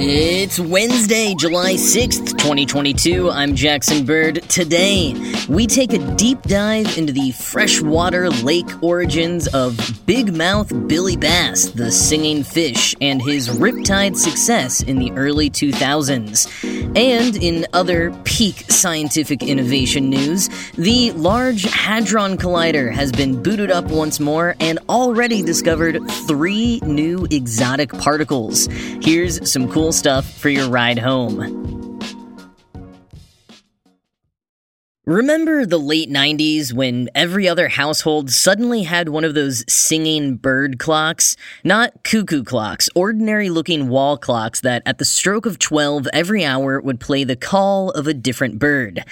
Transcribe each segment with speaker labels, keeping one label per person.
Speaker 1: It's Wednesday, July 6th, 2022. I'm Jackson Bird. Today, we take a deep dive into the freshwater lake origins of Big Mouth Billy Bass, the singing fish, and his riptide success in the early 2000s. And in other peak scientific innovation news, the Large Hadron Collider has been booted up once more and already discovered three new exotic particles. Here's some cool stuff for your ride home. Remember the late 90s when every other household suddenly had one of those singing bird clocks? Not cuckoo clocks, ordinary looking wall clocks that at the stroke of 12 every hour would play the call of a different bird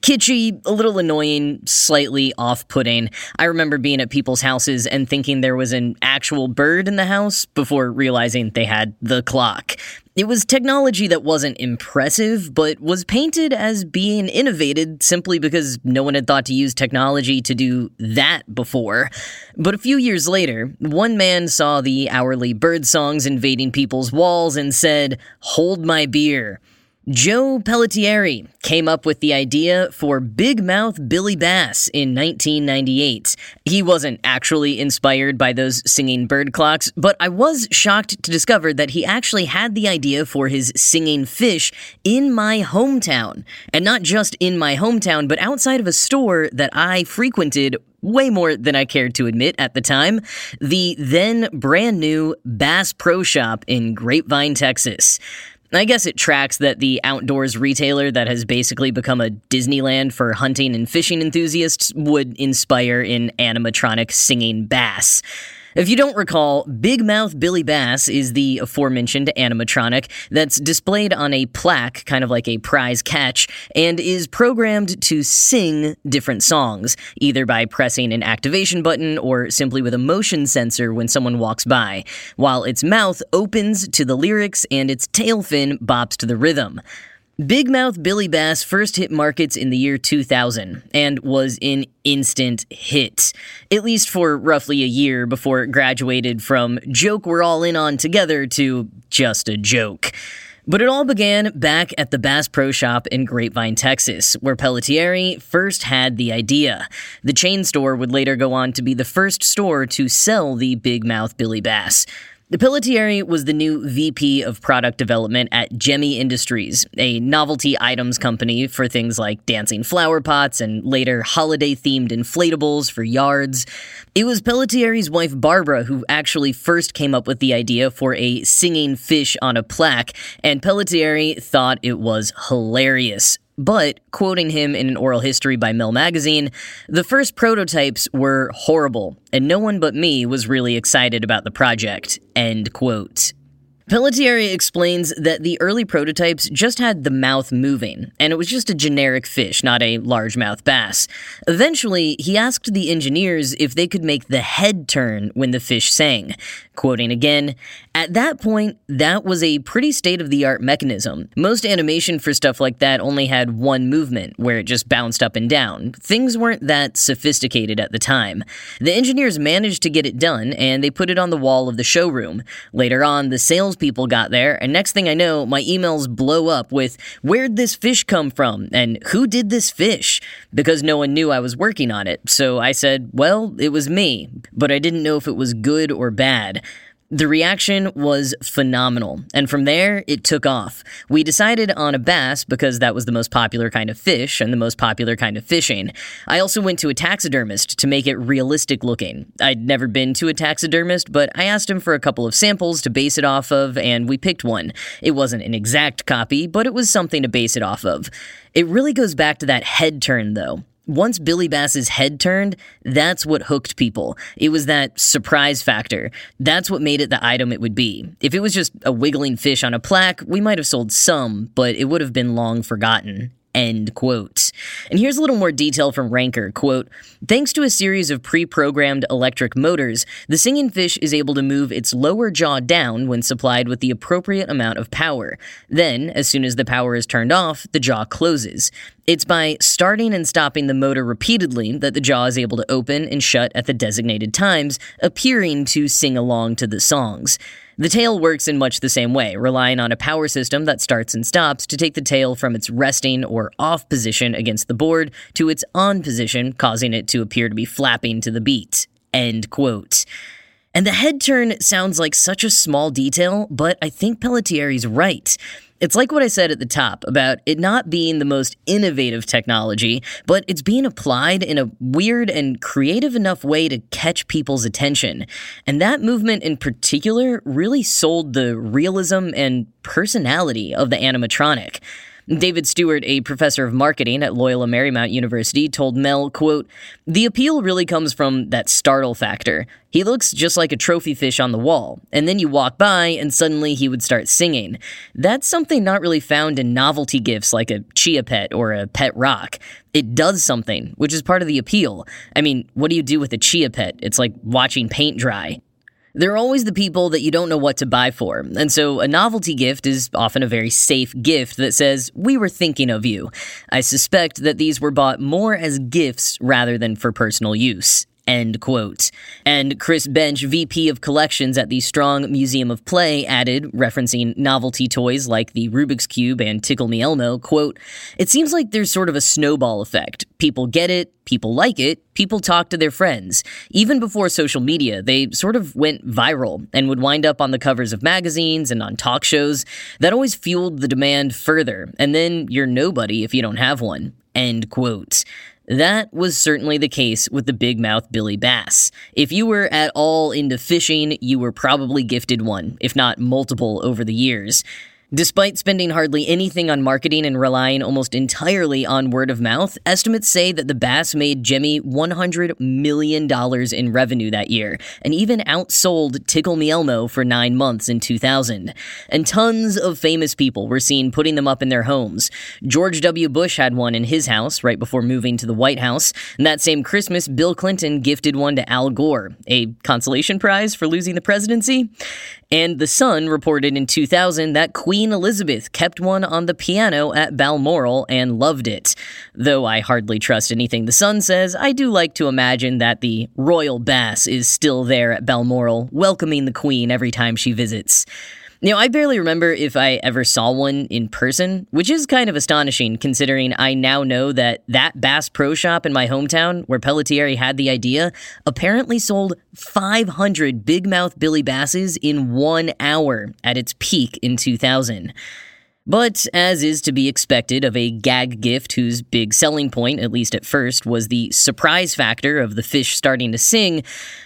Speaker 1: kitschy, a little annoying, slightly off putting. I remember being at people's houses and thinking there was an actual bird in the house before realizing they had the clock. It was technology that wasn't impressive, but was painted as being innovated simply because no one had thought to use technology to do that before. But a few years later, one man saw the hourly bird songs invading people's walls and said, Hold my beer. Joe Pellettieri came up with the idea for Big Mouth Billy Bass in 1998. He wasn't actually inspired by those singing bird clocks, but I was shocked to discover that he actually had the idea for his singing fish in my hometown. And not just in my hometown, but outside of a store that I frequented way more than I cared to admit at the time, the then brand new Bass Pro Shop in Grapevine, Texas. I guess it tracks that the outdoors retailer that has basically become a Disneyland for hunting and fishing enthusiasts would inspire an animatronic singing bass. If you don't recall, Big Mouth Billy Bass is the aforementioned animatronic that's displayed on a plaque, kind of like a prize catch, and is programmed to sing different songs, either by pressing an activation button or simply with a motion sensor when someone walks by, while its mouth opens to the lyrics and its tail fin bops to the rhythm. Big Mouth Billy Bass first hit markets in the year 2000 and was an instant hit, at least for roughly a year before it graduated from joke we're all in on together to just a joke. But it all began back at the Bass Pro Shop in Grapevine, Texas, where Pellettieri first had the idea. The chain store would later go on to be the first store to sell the Big Mouth Billy Bass. The Pellettieri was the new VP of product development at Gemmy Industries, a novelty items company for things like dancing flower pots and later holiday themed inflatables for yards. It was Pellettieri's wife Barbara who actually first came up with the idea for a singing fish on a plaque, and Pellettieri thought it was hilarious. But, quoting him in an oral history by Mel Magazine, the first prototypes were horrible, and no one but me was really excited about the project. End quote. Pellettieri explains that the early prototypes just had the mouth moving, and it was just a generic fish, not a largemouth bass. Eventually, he asked the engineers if they could make the head turn when the fish sang. Quoting again, at that point, that was a pretty state of the art mechanism. Most animation for stuff like that only had one movement, where it just bounced up and down. Things weren't that sophisticated at the time. The engineers managed to get it done, and they put it on the wall of the showroom. Later on, the salespeople got there, and next thing I know, my emails blow up with, Where'd this fish come from? and Who did this fish? Because no one knew I was working on it. So I said, Well, it was me, but I didn't know if it was good or bad. The reaction was phenomenal, and from there, it took off. We decided on a bass because that was the most popular kind of fish and the most popular kind of fishing. I also went to a taxidermist to make it realistic looking. I'd never been to a taxidermist, but I asked him for a couple of samples to base it off of, and we picked one. It wasn't an exact copy, but it was something to base it off of. It really goes back to that head turn, though. Once Billy Bass's head turned, that's what hooked people. It was that surprise factor. That's what made it the item it would be. If it was just a wiggling fish on a plaque, we might have sold some, but it would have been long forgotten. End quote. And here's a little more detail from Ranker. Quote, thanks to a series of pre-programmed electric motors, the singing fish is able to move its lower jaw down when supplied with the appropriate amount of power. Then, as soon as the power is turned off, the jaw closes. It's by starting and stopping the motor repeatedly that the jaw is able to open and shut at the designated times, appearing to sing along to the songs. The tail works in much the same way, relying on a power system that starts and stops to take the tail from its resting or off position against the board to its on position, causing it to appear to be flapping to the beat. End quote. And the head turn sounds like such a small detail, but I think Pellettieri's right. It's like what I said at the top about it not being the most innovative technology, but it's being applied in a weird and creative enough way to catch people's attention. And that movement in particular really sold the realism and personality of the animatronic. David Stewart, a professor of marketing at Loyola Marymount University, told Mel, quote, The appeal really comes from that startle factor. He looks just like a trophy fish on the wall, and then you walk by and suddenly he would start singing. That's something not really found in novelty gifts like a chia pet or a pet rock. It does something, which is part of the appeal. I mean, what do you do with a chia pet? It's like watching paint dry. There are always the people that you don't know what to buy for, and so a novelty gift is often a very safe gift that says, We were thinking of you. I suspect that these were bought more as gifts rather than for personal use. End quote. And Chris Bensch, VP of Collections at the Strong Museum of Play, added, referencing novelty toys like the Rubik's Cube and Tickle Me Elmo, quote, It seems like there's sort of a snowball effect. People get it, people like it, people talk to their friends. Even before social media, they sort of went viral and would wind up on the covers of magazines and on talk shows. That always fueled the demand further, and then you're nobody if you don't have one. End quote. That was certainly the case with the big mouth Billy Bass. If you were at all into fishing, you were probably gifted one, if not multiple, over the years. Despite spending hardly anything on marketing and relying almost entirely on word of mouth, estimates say that the Bass made Gemmy $100 million in revenue that year, and even outsold Tickle Me Elmo for nine months in 2000. And tons of famous people were seen putting them up in their homes. George W. Bush had one in his house right before moving to the White House, and that same Christmas, Bill Clinton gifted one to Al Gore, a consolation prize for losing the presidency. And The Sun reported in 2000 that Queen Elizabeth kept one on the piano at Balmoral and loved it. Though I hardly trust anything The Sun says, I do like to imagine that the royal bass is still there at Balmoral, welcoming the Queen every time she visits. Know, I barely remember if I ever saw one in person, which is kind of astonishing considering I now know that that Bass Pro Shop in my hometown, where Pellettieri had the idea, apparently sold 500 Big Mouth Billy Basses in one hour at its peak in 2000. But, as is to be expected of a gag gift whose big selling point, at least at first, was the surprise factor of the fish starting to sing,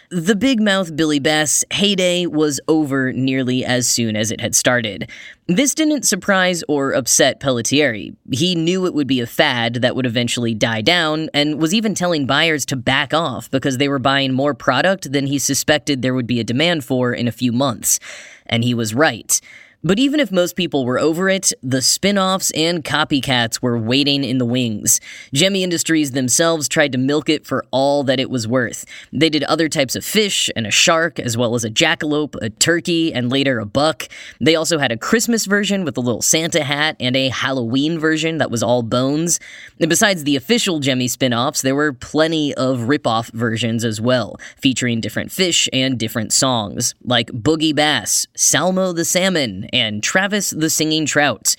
Speaker 1: the big mouth Billy Bass heyday was over nearly as soon as it had started. This didn't surprise or upset Pellettieri. He knew it would be a fad that would eventually die down, and was even telling buyers to back off because they were buying more product than he suspected there would be a demand for in a few months. And he was right. But even if most people were over it, the spin offs and copycats were waiting in the wings. Gemmy Industries themselves tried to milk it for all that it was worth. They did other types of fish and a shark, as well as a jackalope, a turkey, and later a buck. They also had a Christmas version with a little Santa hat and a Halloween version that was all bones. And besides the official Gemmy spin offs, there were plenty of rip off versions as well, featuring different fish and different songs, like Boogie Bass, Salmo the Salmon, and Travis the Singing Trout.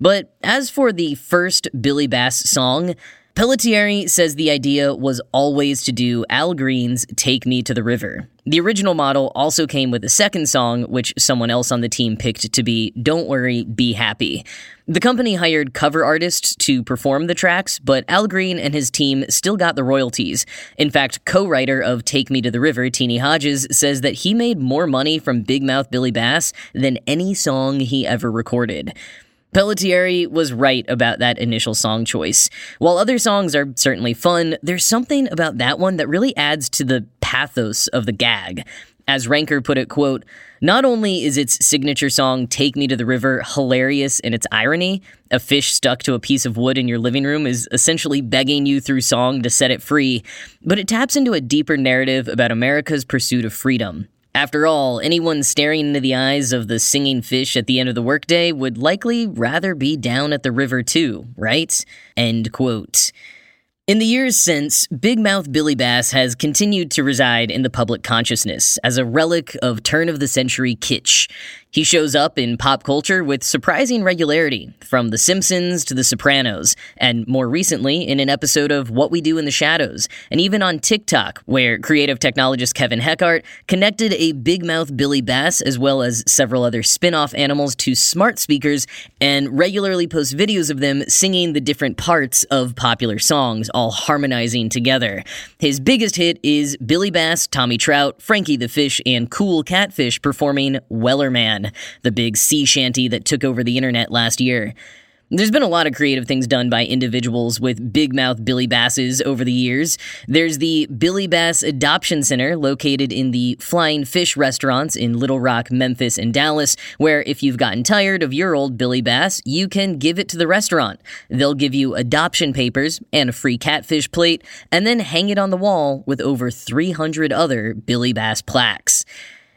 Speaker 1: But as for the first Billy Bass song, Pellettieri says the idea was always to do Al Green's Take Me to the River. The original model also came with a second song, which someone else on the team picked to be Don't Worry, Be Happy. The company hired cover artists to perform the tracks, but Al Green and his team still got the royalties. In fact, co writer of Take Me to the River, Teenie Hodges, says that he made more money from Big Mouth Billy Bass than any song he ever recorded. Pellettieri was right about that initial song choice. While other songs are certainly fun, there's something about that one that really adds to the pathos of the gag. As Ranker put it, quote, not only is its signature song Take Me to the River hilarious in its irony, a fish stuck to a piece of wood in your living room is essentially begging you through song to set it free, but it taps into a deeper narrative about America's pursuit of freedom. After all, anyone staring into the eyes of the singing fish at the end of the workday would likely rather be down at the river too, right? End quote. In the years since, Big Mouth Billy Bass has continued to reside in the public consciousness as a relic of turn of the century kitsch. He shows up in pop culture with surprising regularity, from The Simpsons to The Sopranos, and more recently in an episode of What We Do in the Shadows, and even on TikTok, where creative technologist Kevin Heckart connected a big mouth Billy Bass as well as several other spin off animals to smart speakers and regularly posts videos of them singing the different parts of popular songs, all harmonizing together. His biggest hit is Billy Bass, Tommy Trout, Frankie the Fish, and Cool Catfish performing Wellerman the big sea shanty that took over the internet last year. There's been a lot of creative things done by individuals with big mouth Billy Basses over the years. There's the Billy Bass Adoption Center located in the Flying Fish restaurants in Little Rock, Memphis, and Dallas, where if you've gotten tired of your old Billy Bass, you can give it to the restaurant. They'll give you adoption papers and a free catfish plate, and then hang it on the wall with over 300 other Billy Bass plaques.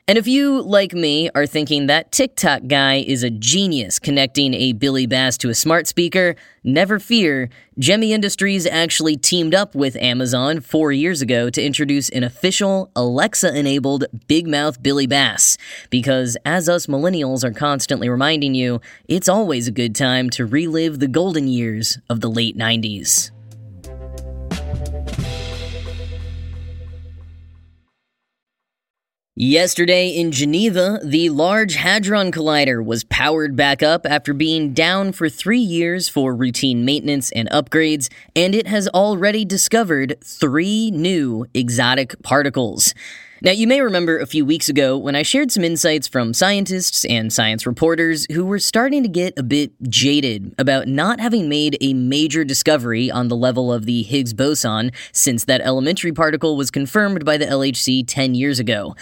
Speaker 1: And if you, like me, are thinking that TikTok guy is a genius connecting a Billy Bass to a smart speaker, never fear. Gemmy Industries actually teamed up with Amazon four years ago to introduce an official Alexa enabled Big Mouth Billy Bass. Because as us millennials are constantly reminding you, it's always a good time to relive the golden years of the late 90s. Yesterday in Geneva, the Large Hadron Collider was powered back up after being down for three years for routine maintenance and upgrades, and it has already discovered three new exotic particles. Now, you may remember a few weeks ago when I shared some insights from scientists and science reporters who were starting to get a bit jaded about not having made a major discovery on the level of the Higgs boson since that elementary particle was confirmed by the LHC 10 years ago.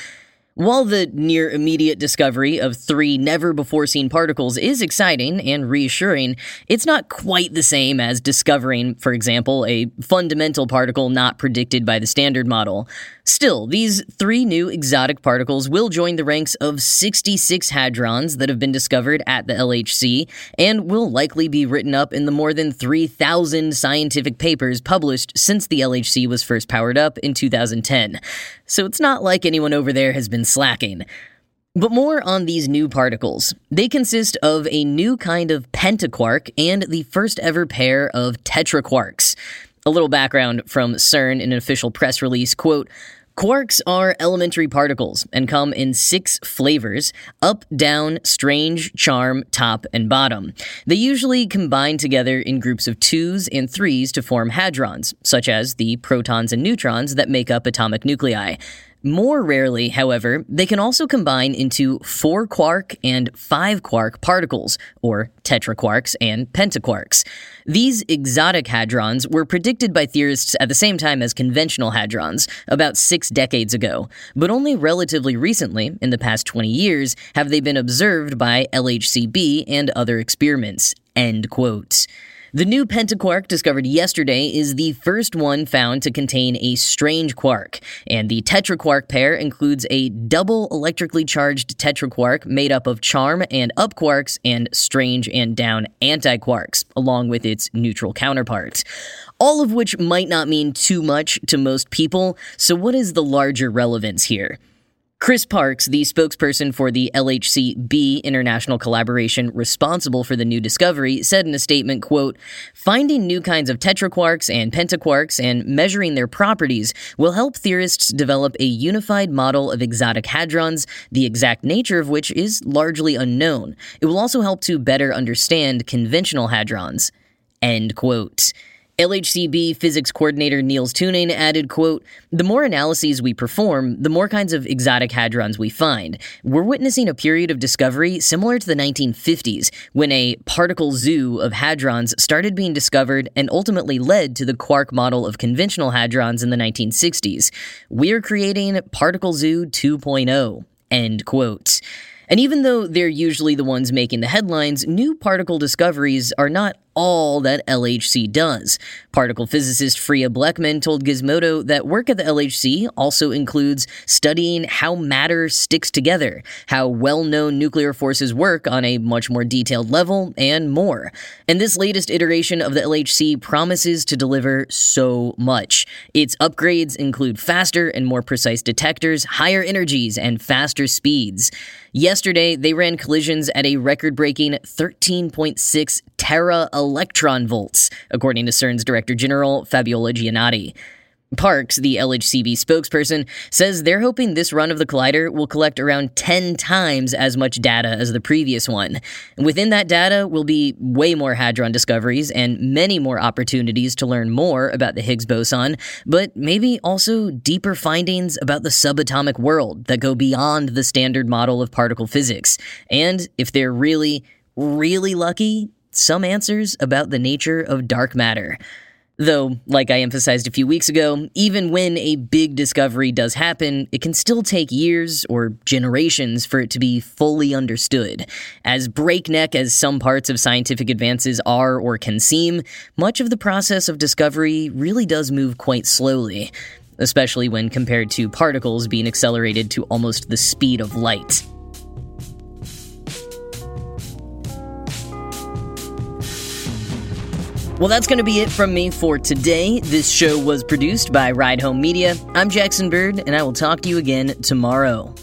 Speaker 1: While the near immediate discovery of three never before seen particles is exciting and reassuring, it's not quite the same as discovering, for example, a fundamental particle not predicted by the standard model. Still, these three new exotic particles will join the ranks of 66 hadrons that have been discovered at the LHC and will likely be written up in the more than 3,000 scientific papers published since the LHC was first powered up in 2010. So it's not like anyone over there has been slacking. But more on these new particles. They consist of a new kind of pentaquark and the first ever pair of tetraquarks. A little background from CERN in an official press release quote, Quarks are elementary particles and come in six flavors up, down, strange, charm, top, and bottom. They usually combine together in groups of twos and threes to form hadrons, such as the protons and neutrons that make up atomic nuclei. More rarely, however, they can also combine into four quark and five quark particles, or tetraquarks and pentaquarks. These exotic hadrons were predicted by theorists at the same time as conventional hadrons, about six decades ago, but only relatively recently, in the past 20 years, have they been observed by LHCb and other experiments. End quote. The new pentaquark discovered yesterday is the first one found to contain a strange quark, and the tetraquark pair includes a double electrically charged tetraquark made up of charm and up quarks and strange and down antiquarks, along with its neutral counterpart. All of which might not mean too much to most people, so what is the larger relevance here? Chris Parkes, the spokesperson for the LHCb international collaboration responsible for the new discovery, said in a statement, quote, Finding new kinds of tetraquarks and pentaquarks and measuring their properties will help theorists develop a unified model of exotic hadrons, the exact nature of which is largely unknown. It will also help to better understand conventional hadrons. End quote. LHCb physics coordinator Niels Tuning added, quote, The more analyses we perform, the more kinds of exotic hadrons we find. We're witnessing a period of discovery similar to the 1950s, when a particle zoo of hadrons started being discovered and ultimately led to the quark model of conventional hadrons in the 1960s. We're creating Particle Zoo 2.0, end quote. And even though they're usually the ones making the headlines, new particle discoveries are not all that LHC does. Particle physicist Freya Blekman told Gizmodo that work at the LHC also includes studying how matter sticks together, how well known nuclear forces work on a much more detailed level, and more. And this latest iteration of the LHC promises to deliver so much. Its upgrades include faster and more precise detectors, higher energies, and faster speeds. Yesterday, they ran collisions at a record breaking 13.6 tera electron volts, according to CERN's Director General Fabiola Gianotti. Parkes, the LHCb spokesperson, says they're hoping this run of the collider will collect around 10 times as much data as the previous one. Within that data will be way more hadron discoveries and many more opportunities to learn more about the Higgs boson, but maybe also deeper findings about the subatomic world that go beyond the standard model of particle physics. And if they're really, really lucky, some answers about the nature of dark matter. Though, like I emphasized a few weeks ago, even when a big discovery does happen, it can still take years or generations for it to be fully understood. As breakneck as some parts of scientific advances are or can seem, much of the process of discovery really does move quite slowly, especially when compared to particles being accelerated to almost the speed of light. Well, that's going to be it from me for today. This show was produced by Ride Home Media. I'm Jackson Bird, and I will talk to you again tomorrow.